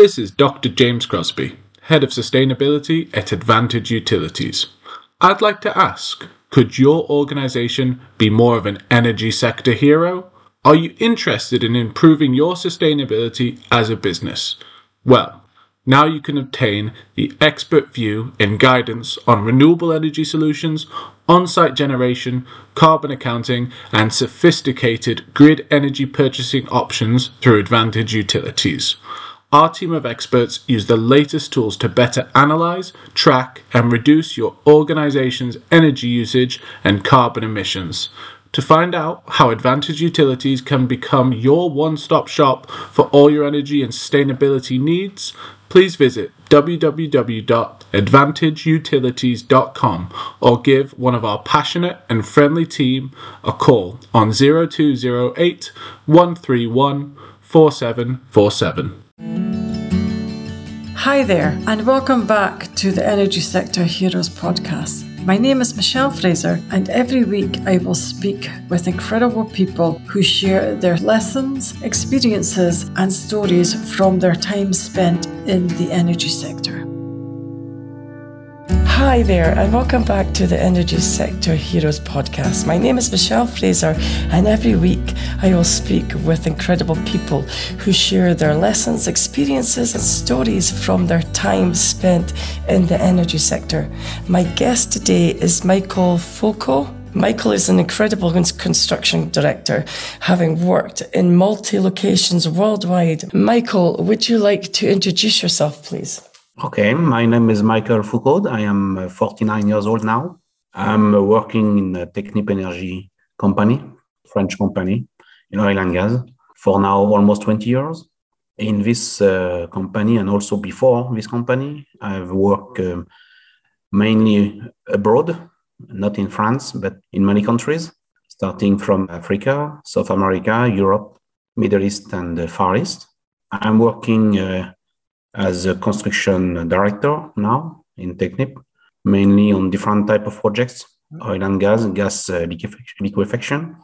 This is Dr. James Crosby, Head of Sustainability at Advantage Utilities. I'd like to ask could your organization be more of an energy sector hero? Are you interested in improving your sustainability as a business? Well, now you can obtain the expert view and guidance on renewable energy solutions, on site generation, carbon accounting, and sophisticated grid energy purchasing options through Advantage Utilities. Our team of experts use the latest tools to better analyze, track, and reduce your organization's energy usage and carbon emissions. To find out how Advantage Utilities can become your one stop shop for all your energy and sustainability needs, please visit www.advantageutilities.com or give one of our passionate and friendly team a call on 0208 131 4747. Hi there, and welcome back to the Energy Sector Heroes podcast. My name is Michelle Fraser, and every week I will speak with incredible people who share their lessons, experiences, and stories from their time spent in the energy sector. Hi there, and welcome back to the Energy Sector Heroes podcast. My name is Michelle Fraser, and every week I will speak with incredible people who share their lessons, experiences, and stories from their time spent in the energy sector. My guest today is Michael Foucaud. Michael is an incredible construction director, having worked in multi locations worldwide. Michael, would you like to introduce yourself, please? Okay, my name is Michael Foucaud. I am uh, 49 years old now. I'm uh, working in a Technip Energy company, French company in oil and gas for now almost 20 years. In this uh, company and also before this company, I've worked uh, mainly abroad, not in France, but in many countries, starting from Africa, South America, Europe, Middle East, and the Far East. I'm working uh, as a construction director now in Technip, mainly on different type of projects, oil and gas, gas uh, liquefaction,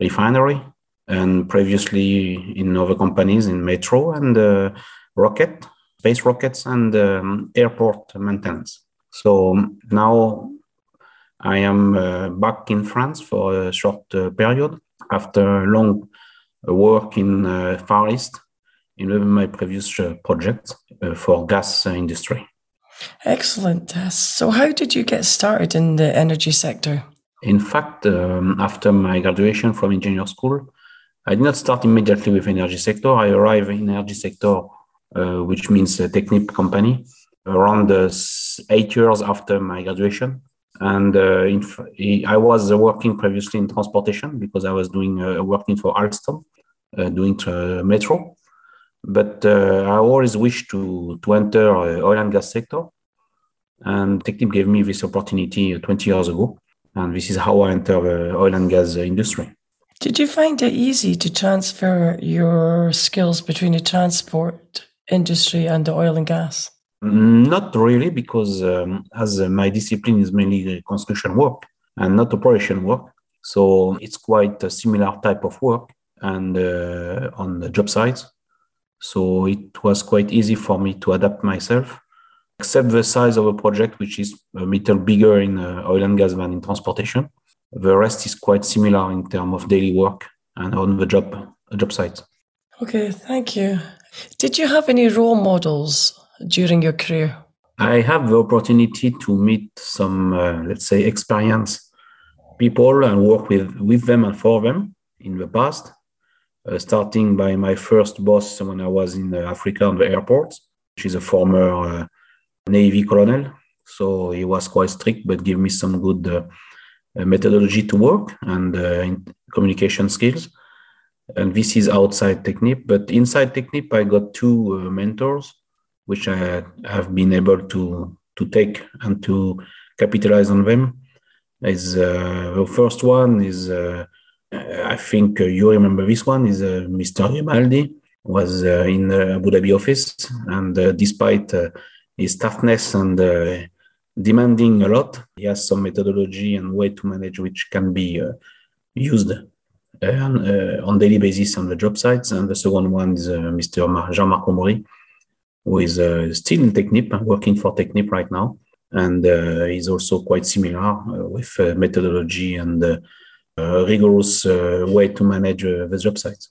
refinery, and previously in other companies in metro and uh, rocket, space rockets, and um, airport maintenance. So now I am uh, back in France for a short uh, period after long work in uh, Far East in my previous uh, project uh, for gas industry. Excellent. So, how did you get started in the energy sector? In fact, um, after my graduation from engineer school, I did not start immediately with energy sector. I arrived in energy sector, uh, which means a Technip company, around uh, eight years after my graduation. And uh, in, I was working previously in transportation because I was doing uh, working for Alstom, doing metro but uh, I always wished to to enter oil and gas sector, and Technip gave me this opportunity uh, 20 years ago, and this is how I entered the oil and gas industry. Did you find it easy to transfer your skills between the transport industry and the oil and gas? Not really, because um, as uh, my discipline is mainly construction work and not operation work, so it's quite a similar type of work and uh, on the job sites so it was quite easy for me to adapt myself, except the size of a project, which is a little bigger in uh, oil and gas than in transportation. The rest is quite similar in terms of daily work and on the job job site. Okay, thank you. Did you have any role models during your career? I have the opportunity to meet some, uh, let's say, experienced people and work with, with them and for them in the past. Uh, starting by my first boss when I was in uh, Africa on the airport. She's a former uh, Navy colonel, so he was quite strict, but gave me some good methodology to work and communication skills. And this is outside Technip, but inside Technip, I got two mentors, which I have been able to to take and to capitalize on them. Is uh, the first one is uh, I think uh, you remember this one is uh, Mr. Grimaldi was uh, in Abu Dhabi office, and despite his toughness and demanding a lot, he has some methodology and way to manage which can be used on, on daily basis on the job sites. And the second one is Mr. Jean-Marc Omori, who is uh, still in Technip, working for Technip right now. And uh, he's also quite similar uh, with uh, methodology and rigorous way to manage the job sites.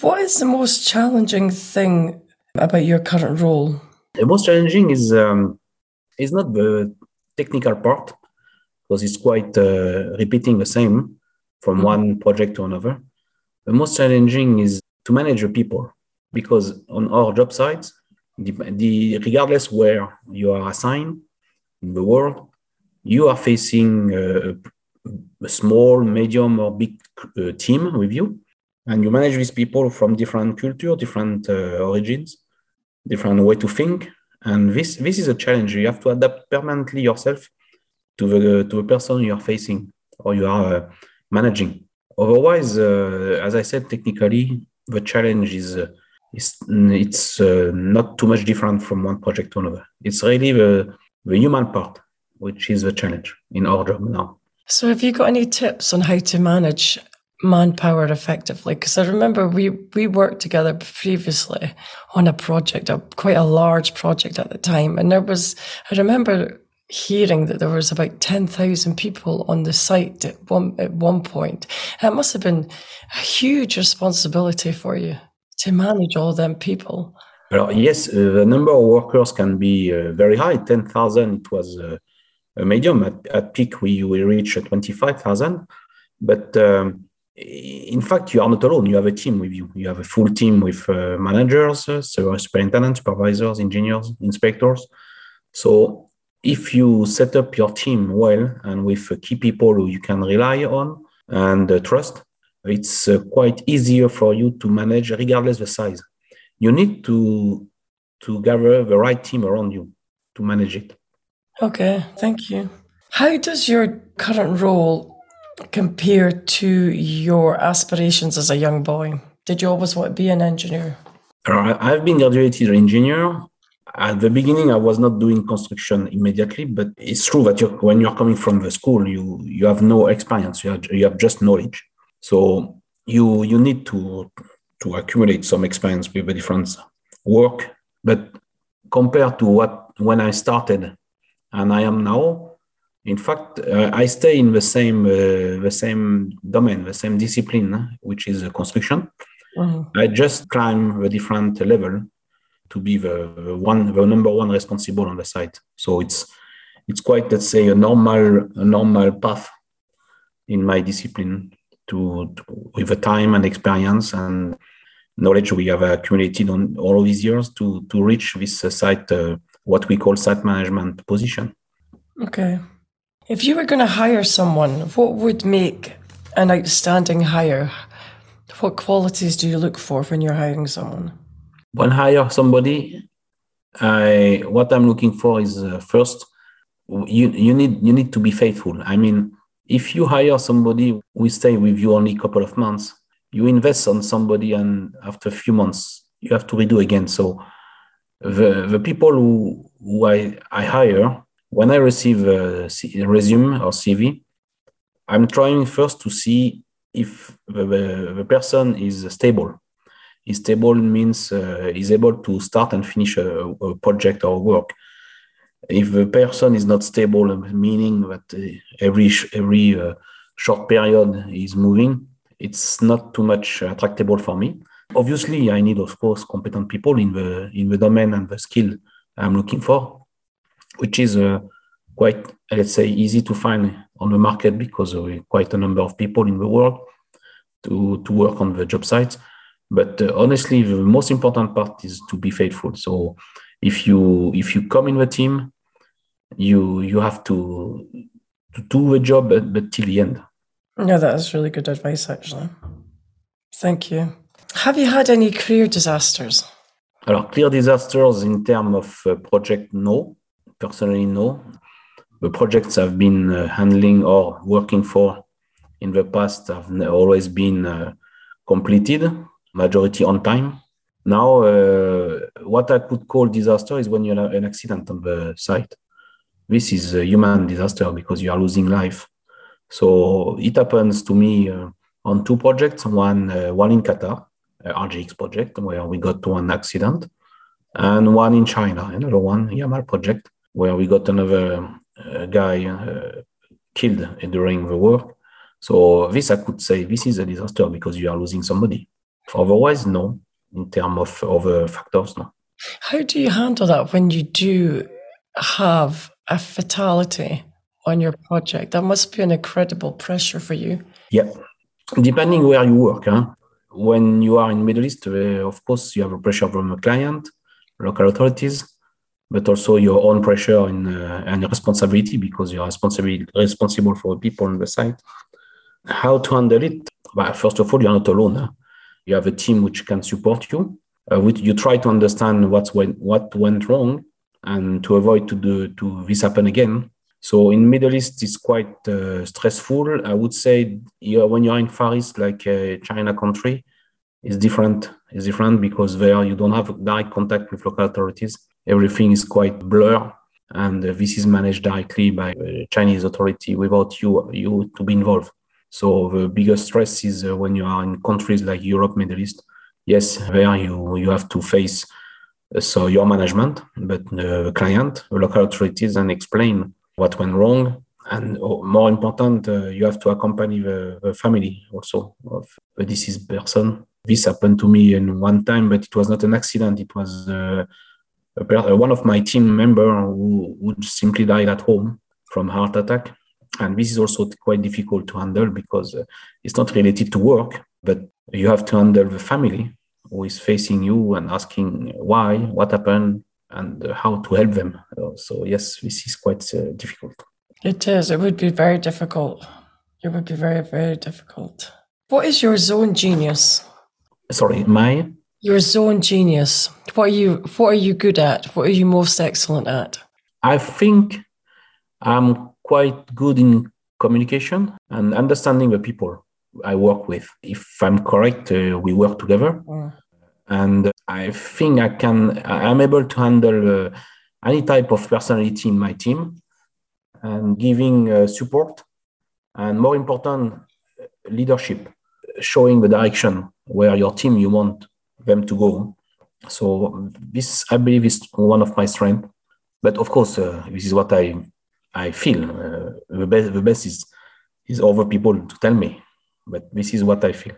What is the most challenging thing about your current role? The most challenging is um, is not the technical part because it's quite uh, repeating the same from mm-hmm. one project to another. The most challenging is to manage the people because on our job sites, the, the regardless where you are assigned in the world, you are facing a, a small, medium, or big uh, team with you, and you manage these people from different culture, different uh, origins, different way to think, and this this is a challenge. You have to adapt permanently yourself to the to the person you are facing or you are uh, managing. Otherwise, uh, as I said, technically the challenge is uh, it's, uh, not too much different from one project to another. It's really the, the human part, which is the challenge in our job now. So, have you got any tips on how to manage manpower effectively? Because I remember we we worked together previously on a project, a quite a large project at the time, and there was I remember hearing that there was about 10,000 people on the site at one, at one point. It must have been a huge responsibility for you to manage all them people. Well, yes, uh, the number of workers can be uh, very high. 10,000, it was uh, medium. At, at peak, we, we reached 25,000. But um, in fact, you are not alone. You have a team with you. You have a full team with uh, managers, uh, superintendents, supervisors, engineers, inspectors. So if you set up your team well and with key people who you can rely on and uh, trust, it's uh, quite easier for you to manage regardless the size. You need to to gather the right team around you to manage it. Okay, thank you. How does your current role compare to your aspirations as a young boy? Did you always want to be an engineer? Uh, I've been graduated engineer. At the beginning, I was not doing construction immediately, but it's true that you're, when you're coming from the school, you you have no experience. You have, you have just knowledge. So you you need to to accumulate some experience with different work. But compared to what when I started and I am now, in fact, uh, I stay in the same uh, the same domain, the same discipline, which is construction. Mm-hmm. I just climb the different level to be the, the one the number one responsible on the site. So it's it's quite let's say a normal a normal path in my discipline to, to, with the time and experience and knowledge we have accumulated on all of these years to to reach this uh, site uh, what we call site management position. Okay. If you were going to hire someone what would make an outstanding hire? What qualities do you look for when you're hiring someone? When hire somebody i what i'm looking for is uh, first you you need you need to be faithful. I mean if you hire somebody who stay with you only a couple of months, you invest on somebody and after a few months you have to redo again. So the, the people who, who I, I hire, when I receive a, resume or CV, I'm trying first to see if the, the, the person is stable. Is stable means uh, is able to start and finish a, a project or work if the person is not stable, meaning that uh, every every uh, short period is moving, it's not too much attractable for me. Obviously, I need, of course, competent people in the in the domain and the skill I'm looking for, which is uh, quite, let's say, easy to find on the market because of quite a number of people in the world to to work on the job sites. But uh, honestly, the most important part is to be faithful. So if you if you come in the team you you have to to do the job but, but till the end yeah that is really good advice actually thank you have you had any career disasters alors clear disasters in terms of uh, project no personally no the projects i've been uh, handling or working for in the past have always been uh, completed majority on time now, uh, what I could call disaster is when you have an accident on the site. This is a human disaster because you are losing life. So it happens to me uh, on two projects. One, uh, one in Qatar, RGX project, where we got to an accident, and one in China, another one, Yamal project, where we got another uh, guy uh, killed during the war. So this I could say this is a disaster because you are losing somebody. Otherwise, no. In terms of other factors, no. How do you handle that when you do have a fatality on your project? That must be an incredible pressure for you. Yeah, depending where you work. Huh? When you are in Middle East, uh, of course, you have a pressure from a client, local authorities, but also your own pressure and, uh, and responsibility because you are responsible responsible for people on the site. How to handle it? Well, first of all, you're not alone. You have a team which can support you. Uh, you try to understand what's went, what went wrong and to avoid to do to this happen again. So in Middle East, it's quite uh, stressful. I would say you're, when you're in Far East, like a China country, it's different. It's different because there you don't have direct contact with local authorities. Everything is quite blur, and uh, this is managed directly by Chinese authority without you you to be involved. So the biggest stress is uh, when you are in countries like Europe, Middle East. Yes, there you you have to face uh, so your management, but the client, the local authorities, and explain what went wrong. And oh, more important, uh, you have to accompany the, the, family also of the deceased person. This happened to me in one time, but it was not an accident. It was uh, one of my team member who, who simply died at home from heart attack and this is also quite difficult to handle because uh, it's not related to work but you have to handle the family who is facing you and asking why what happened and how to help them. Uh, so yes this is quite uh, difficult. It is. It would be very difficult. It would be very very difficult. What is your zone genius? Sorry my? Your zone genius. What are you what are you good at? What are you most excellent at? I think i'm quite good in communication and understanding the people I work with. If I'm correct, uh, we work together. Mm. And I think I can, I'm able to handle uh, any type of personality in my team and giving uh, support and more important, leadership, showing the direction where your team you want them to go. So this, I believe, is one of my strengths. But of course, uh, this is what I I feel. Uh, the best the best is is other people to tell me, but this is what I feel.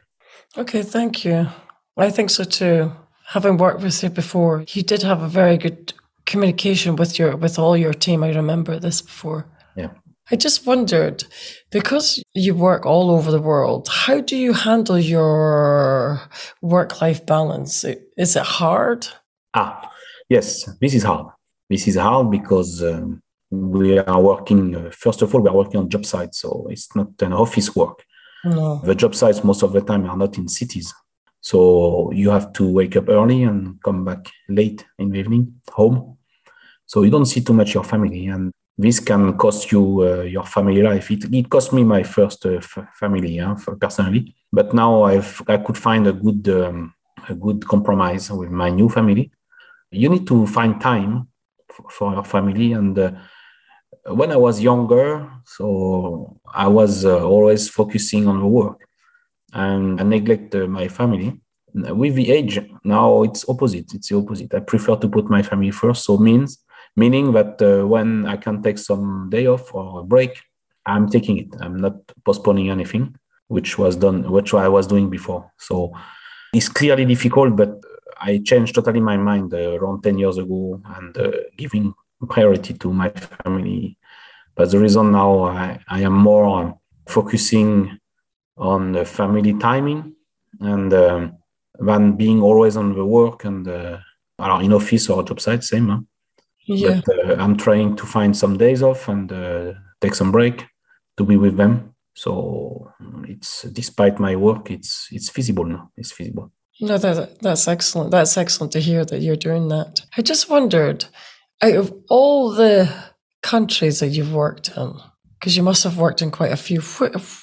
Okay, thank you. I think so too. Having worked with you before, you did have a very good communication with your with all your team. I remember this before. Yeah. I just wondered, because you work all over the world, how do you handle your work life balance? Is it hard? Ah, yes, this is hard. This is hard because um, we are working uh, first of all we are working on job sites so it's not an office work no. the job sites most of the time are not in cities so you have to wake up early and come back late in the evening home. So you don't see too much your family and this can cost you uh, your family life. It, it cost me my first uh, f- family personally. But now i've i could find a good um, a good compromise with my new family. You need to find time for your family and uh, when I was younger, so I was uh, always focusing on the work and I neglect uh, my family. With the age now, it's opposite. It's the opposite. I prefer to put my family first. So means meaning that uh, when I can take some day off or a break, I'm taking it. I'm not postponing anything, which was done, which I was doing before. So it's clearly difficult, but I changed totally my mind uh, around 10 years ago and uh, giving priority to my family. But the reason now I, I am more focusing on the family timing and um, than being always on the work and uh, in office or job site, same. Huh? Yeah. But uh, I'm trying to find some days off and uh, take some break to be with them. So it's despite my work, it's it's feasible now. It's feasible. No, that that's excellent. That's excellent to hear that you're doing that. I just wondered out of all the countries that you've worked in, because you must have worked in quite a few,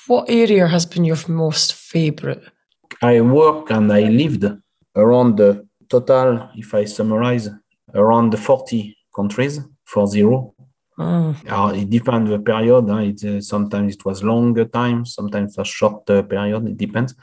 what, area has been your most favorite? I work and I lived around the total, if I summarize, around the 40 countries for zero. Mm. Uh, it depends the period. Huh? It, uh, sometimes it was longer time, sometimes a short period. It depends.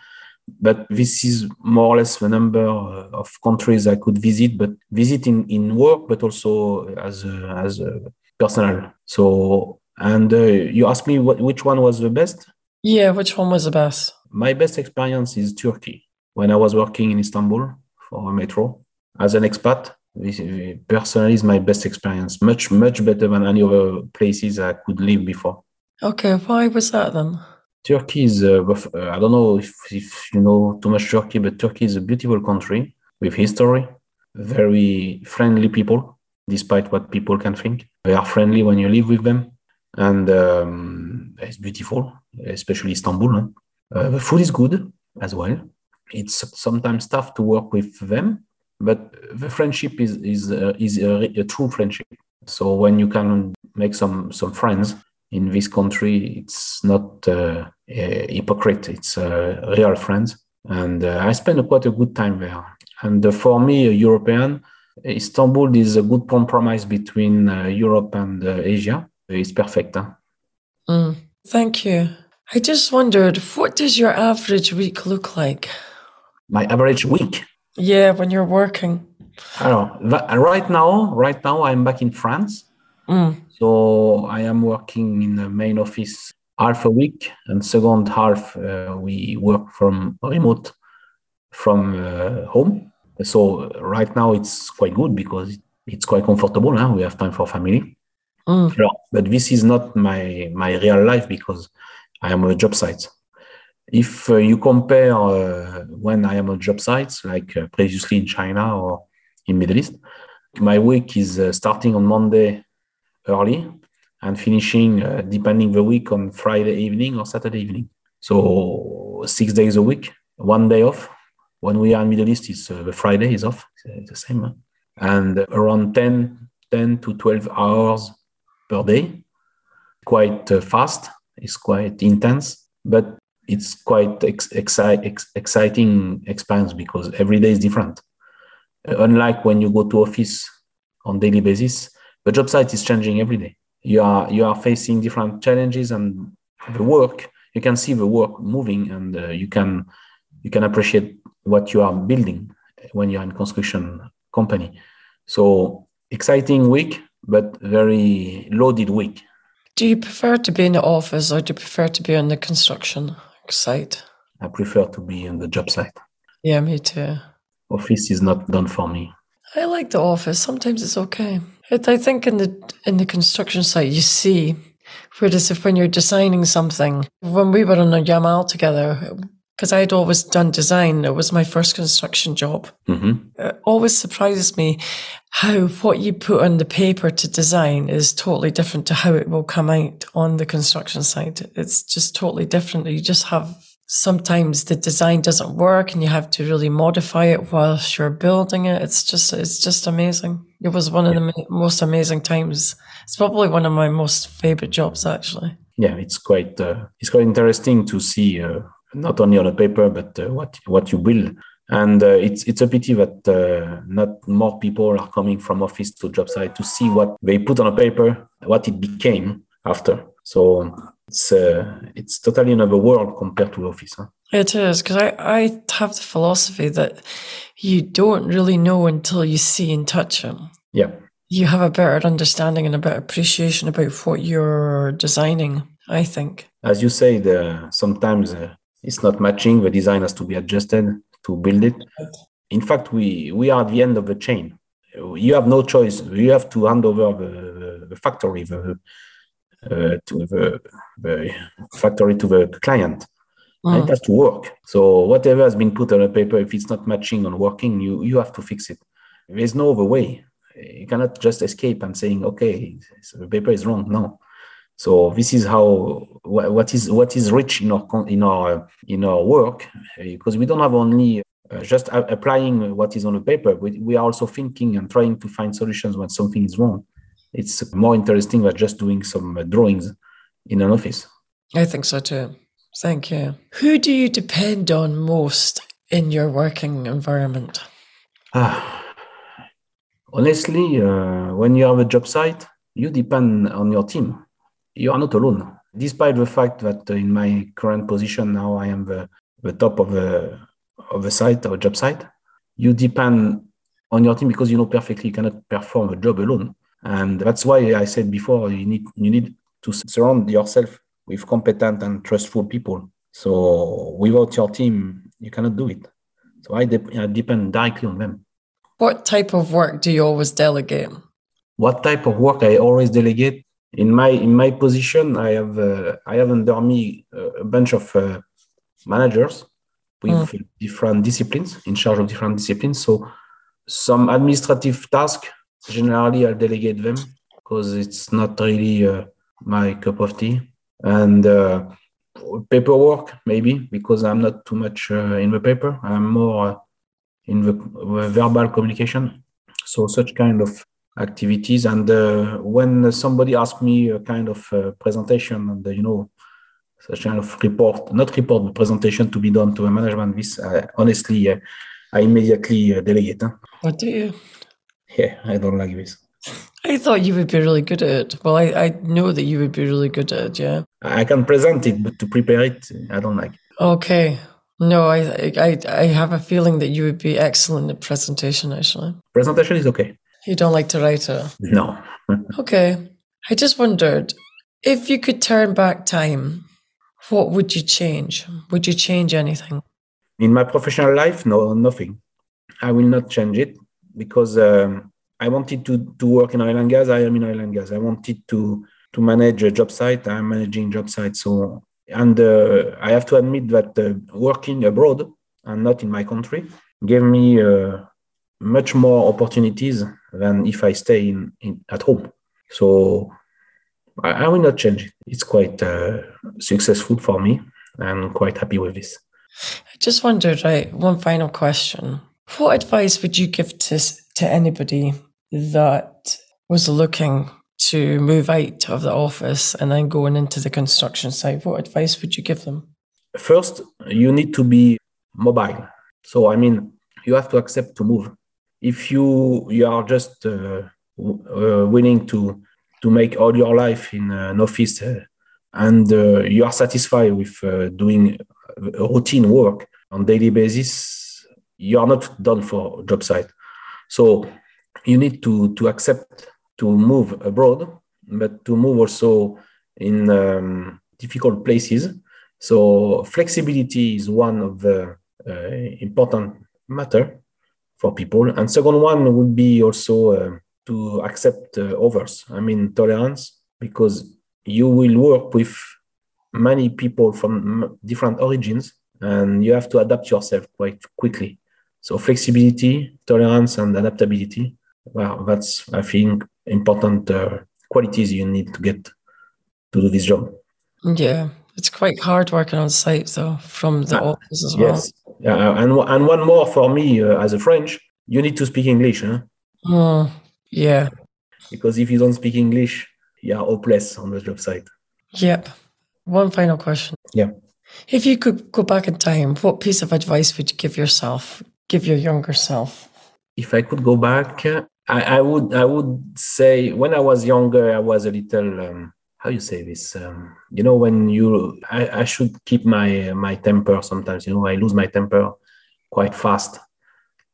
but this is more or less the number of countries I could visit, but visit in, in work, but also as a, as a personal. So, and uh, you asked me what, which one was the best? Yeah, which one was the best? My best experience is Turkey. When I was working in Istanbul for a metro as an expat, this personally is my best experience. Much, much better than any other places I could live before. Okay, why was that then? Turkey is, uh, I don't know if, if you know too much Turkey, but Turkey is a beautiful country with history, very friendly people, despite what people can think. They are friendly when you live with them, and um, it's beautiful, especially Istanbul. Huh? Uh, the food is good as well. It's sometimes tough to work with them, but the friendship is is uh, is a, a true friendship. So when you can make some some friends in this country, it's not uh, hypocrite. It's uh, real friends, and uh, I spent quite a good time there. And for me, a European, Istanbul is a good compromise between uh, Europe and Asia. It's perfect. Huh? Mm, thank you. I just wondered, what does your average week look like? My average week? Yeah, when you're working. I don't know. Right now, right now, I'm back in France. Mm. So I am working in the main office half a week, and second half uh, we work from remote from uh, home. So right now it's quite good because it's quite comfortable. Huh? We have time for family. Mm. But this is not my my real life because I am on a job site. If uh, you compare uh, when I am on job sites, like uh, previously in China or in Middle East, my week is uh, starting on Monday early and finishing uh, depending the week on Friday evening or Saturday evening. So six days a week, one day off. When we are in Middle East, it's uh, the Friday is off. It's the same, huh? and around 10, 10 to 12 hours per day. Quite uh, fast. It's quite intense, but it's quite ex- exci- ex- exciting experience because every day is different. Uh, unlike when you go to office on daily basis, the job site is changing every day. You are you are facing different challenges and the work. You can see the work moving, and uh, you can you can appreciate what you are building when you're in construction company. So exciting week, but very loaded week. Do you prefer to be in the office or do you prefer to be on the construction site? I prefer to be on the job site. Yeah, me too. Office is not done for me. I like the office. Sometimes it's okay. It, I think in the in the construction site you see, whereas if when you're designing something, when we were on a Yamal together, because I'd always done design, it was my first construction job. Mm-hmm. It always surprises me how what you put on the paper to design is totally different to how it will come out on the construction site. It's just totally different. You just have sometimes the design doesn't work and you have to really modify it whilst you're building it. It's just, it's just amazing. It was one of the most amazing times. It's probably one of my most favorite jobs, actually. Yeah, it's quite, uh, it's quite interesting to see, uh, not only on a paper, but uh, what, what you build. And uh, it's, it's a pity that uh, not more people are coming from office to job site to see what they put on a paper, what it became after. So it's uh, it's totally another world compared to office. Huh? It is because I, I have the philosophy that you don't really know until you see and touch them. Yeah, you have a better understanding and a better appreciation about what you're designing. I think, as you say, the sometimes uh, it's not matching. The design has to be adjusted to build it. In fact, we we are at the end of the chain. You have no choice. You have to hand over the, the factory, the uh, to the, the, factory to the client. Mm. It has to work. So whatever has been put on a paper, if it's not matching or working, you you have to fix it. There's no other way. You cannot just escape and saying, okay, so the paper is wrong. No. So this is how what is what is rich in our in our in our work because we don't have only uh, just applying what is on the paper. We, we are also thinking and trying to find solutions when something is wrong it's more interesting than just doing some uh, drawings in an office. I think so too. Thank you. Who do you depend on most in your working environment? Ah, honestly, uh, when you have a job site, you depend on your team. You are not alone. Despite the fact that uh, in my current position now, I am the, the top of the of a site or a job site. You depend on your team because you know perfectly you cannot perform a job alone. And that's why I said before you need you need to surround yourself with competent and trustful people. So without your team, you cannot do it. So I, de- I depend directly on them. What type of work do you always delegate? What type of work I always delegate? In my in my position, I have uh, I have under me a bunch of uh, managers with mm. different disciplines in charge of different disciplines. So some administrative tasks generally I delegate them because it's not really uh, my cup of tea. And uh, paperwork maybe because I'm not too much uh, in the paper. I'm more uh, in the, the, verbal communication. So such kind of activities. And uh, when somebody asks me a kind of uh, presentation and you know such kind of report, not report, but presentation to be done to a management, this honestly I immediately delegate. Huh? What do you? Yeah, I don't like this. I thought you would be really good at it. Well, I, I know that you would be really good at it, yeah. I can present it, but to prepare it, I don't like. Okay. No, I, I I have a feeling that you would be excellent at presentation, actually. Presentation is okay. You don't like to write it? No. okay. I just wondered if you could turn back time, what would you change? Would you change anything? In my professional life, no, nothing. I will not change it because um, I wanted to, to work in oil and gas. I am in oil and gas. I wanted to to manage a job site. I'm managing job site. So and uh, I have to admit that uh, working abroad and not in my country gave me uh, much more opportunities than if I stay in, in at home. So I, I, will not change it. It's quite uh, successful for me. I'm quite happy with this. I just wondered, right? One final question. What advice would you give to to anybody that was looking to move out of the office and then going into the construction site? What advice would you give them? First, you need to be mobile. So, I mean, you have to accept to move. If you you are just uh, uh, willing to to make all your life in an office uh, and you are satisfied with doing routine work on daily basis, you are not done for job site. So you need to to accept to move abroad, but to move also in um, difficult places. So flexibility is one of the uh, important matter for people. And second one would be also uh, to accept uh, others. I mean tolerance, because you will work with many people from different origins, and you have to adapt yourself quite quickly. So flexibility, tolerance, and adaptability well, that's I think important uh, qualities you need to get to do this job. Yeah, it's quite hard working on site though from the uh, office as well. Yes, yeah, and and one more for me uh, as a French, you need to speak English, huh? Mm, yeah. Because if you don't speak English, you are hopeless on the job site. Yep. One final question. Yeah. If you could go back in time, what piece of advice would you give yourself, give your younger self? If I could go back, I, I, would I would say when I was younger, I was a little um, how you say this. Um, you know, when you I, I should keep my my temper sometimes. You know, I lose my temper quite fast.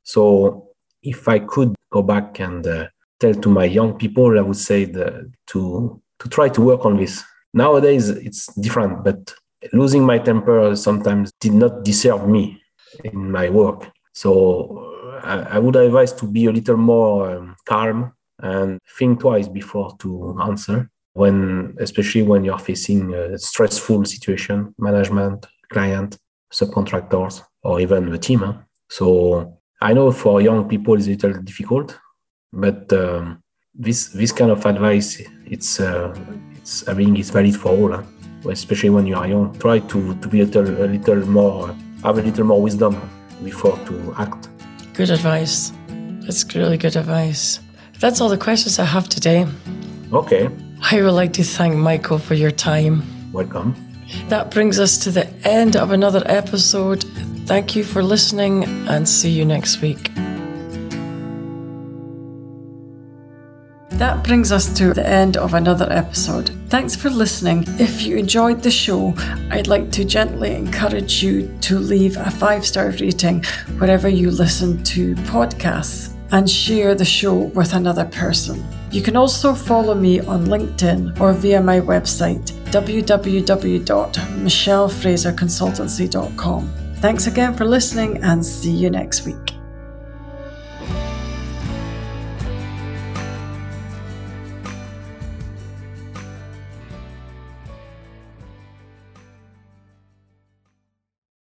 So if I could go back and uh, tell to my young people, I would say the, to to try to work on this. Nowadays, it's different, but losing my temper sometimes did not deserve me in my work. So I, would advise to be a little more um, calm and think twice before to answer when especially when you're facing a stressful situation management client subcontractors or even the team huh? so i know for young people it's a little difficult but um, this this kind of advice it's uh, it's i think it's valid for all huh? especially when you are young try to to be a little a little more have a little more wisdom before to act Good advice. That's really good advice. That's all the questions I have today. Okay. I would like to thank Michael for your time. Welcome. That brings us to the end of another episode. Thank you for listening and see you next week. That brings us to the end of another episode. Thanks for listening. If you enjoyed the show, I'd like to gently encourage you to leave a five star rating wherever you listen to podcasts and share the show with another person. You can also follow me on LinkedIn or via my website www.michellefraserconsultancy.com. Thanks again for listening and see you next week.